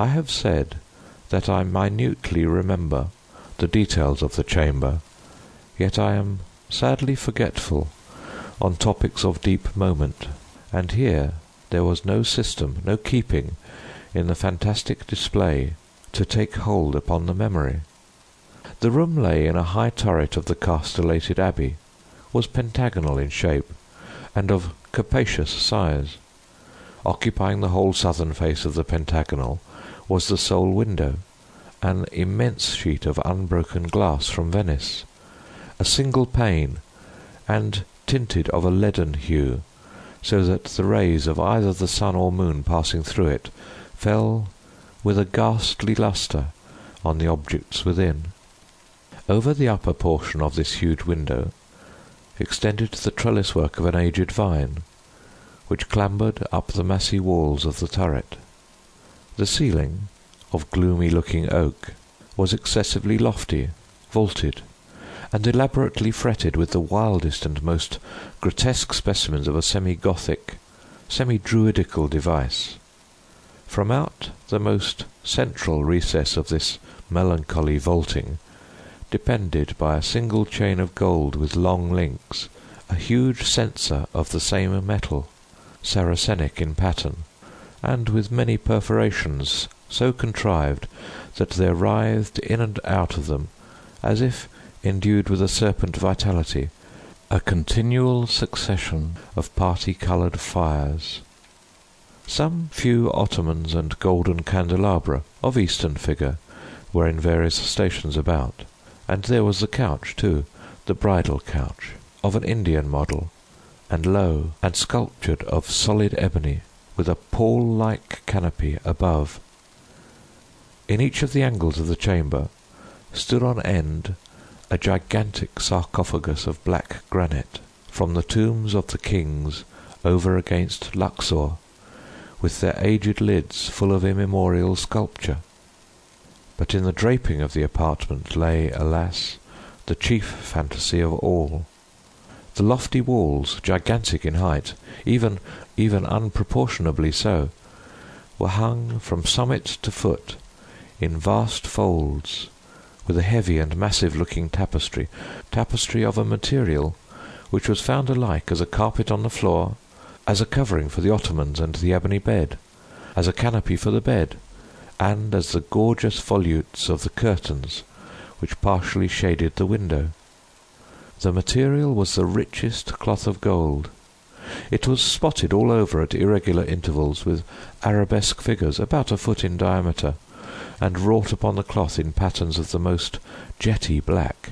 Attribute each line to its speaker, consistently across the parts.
Speaker 1: I have said that I minutely remember the details of the chamber, yet I am sadly forgetful on topics of deep moment, and here there was no system, no keeping in the fantastic display to take hold upon the memory. The room lay in a high turret of the castellated abbey, was pentagonal in shape, and of capacious size. Occupying the whole southern face of the pentagonal was the sole window, an immense sheet of unbroken glass from Venice, a single pane, and tinted of a leaden hue, so that the rays of either the sun or moon passing through it fell with a ghastly lustre on the objects within. Over the upper portion of this huge window extended the trellis work of an aged vine, which clambered up the massy walls of the turret. The ceiling, of gloomy looking oak, was excessively lofty, vaulted, and elaborately fretted with the wildest and most grotesque specimens of a semi Gothic, semi Druidical device. From out the most central recess of this melancholy vaulting depended by a single chain of gold with long links a huge censer of the same metal, Saracenic in pattern, and with many perforations so contrived that there writhed in and out of them, as if endued with a serpent vitality, a continual succession of party coloured fires. Some few ottomans and golden candelabra, of Eastern figure, were in various stations about, and there was the couch, too, the bridal couch, of an Indian model, and low, and sculptured of solid ebony, with a pall like canopy above. In each of the angles of the chamber stood on end a gigantic sarcophagus of black granite, from the tombs of the kings over against Luxor, with their aged lids full of immemorial sculpture. But in the draping of the apartment lay, alas, the chief fantasy of all. The lofty walls, gigantic in height, even even unproportionably so, were hung from summit to foot in vast folds with a heavy and massive looking tapestry, tapestry of a material which was found alike as a carpet on the floor, as a covering for the ottomans and the ebony bed, as a canopy for the bed, and as the gorgeous volutes of the curtains which partially shaded the window. The material was the richest cloth of gold. It was spotted all over at irregular intervals with arabesque figures about a foot in diameter, and wrought upon the cloth in patterns of the most jetty black.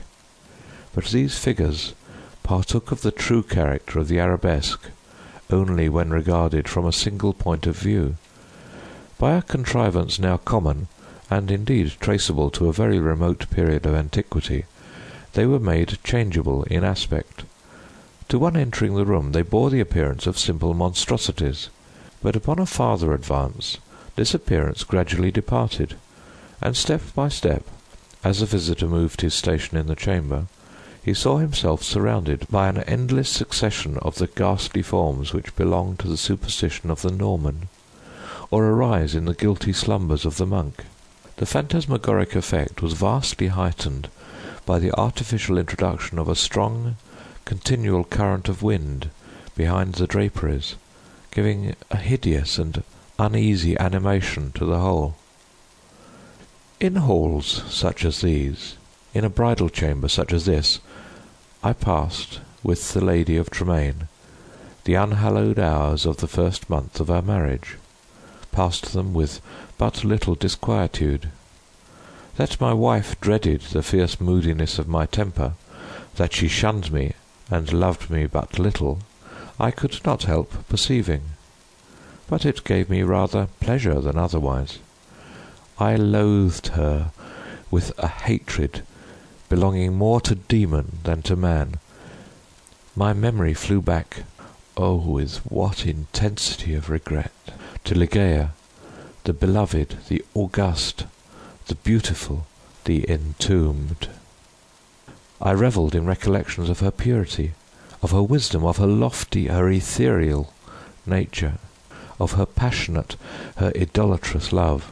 Speaker 1: But these figures partook of the true character of the arabesque only when regarded from a single point of view. By a contrivance now common, and indeed traceable to a very remote period of antiquity, they were made changeable in aspect. To one entering the room they bore the appearance of simple monstrosities, but upon a farther advance this appearance gradually departed, and step by step, as the visitor moved his station in the chamber, he saw himself surrounded by an endless succession of the ghastly forms which belong to the superstition of the Norman, or arise in the guilty slumbers of the monk. The phantasmagoric effect was vastly heightened by the artificial introduction of a strong, continual current of wind behind the draperies, giving a hideous and uneasy animation to the whole. In halls such as these, in a bridal chamber such as this, I passed, with the Lady of Tremaine, the unhallowed hours of the first month of our marriage passed them with but little disquietude. That my wife dreaded the fierce moodiness of my temper, that she shunned me and loved me but little, I could not help perceiving. But it gave me rather pleasure than otherwise. I loathed her with a hatred belonging more to demon than to man. My memory flew back oh, with what intensity of regret! to Ligeia, the beloved, the august, the beautiful, the entombed. I revelled in recollections of her purity, of her wisdom, of her lofty, her ethereal nature, of her passionate, her idolatrous love.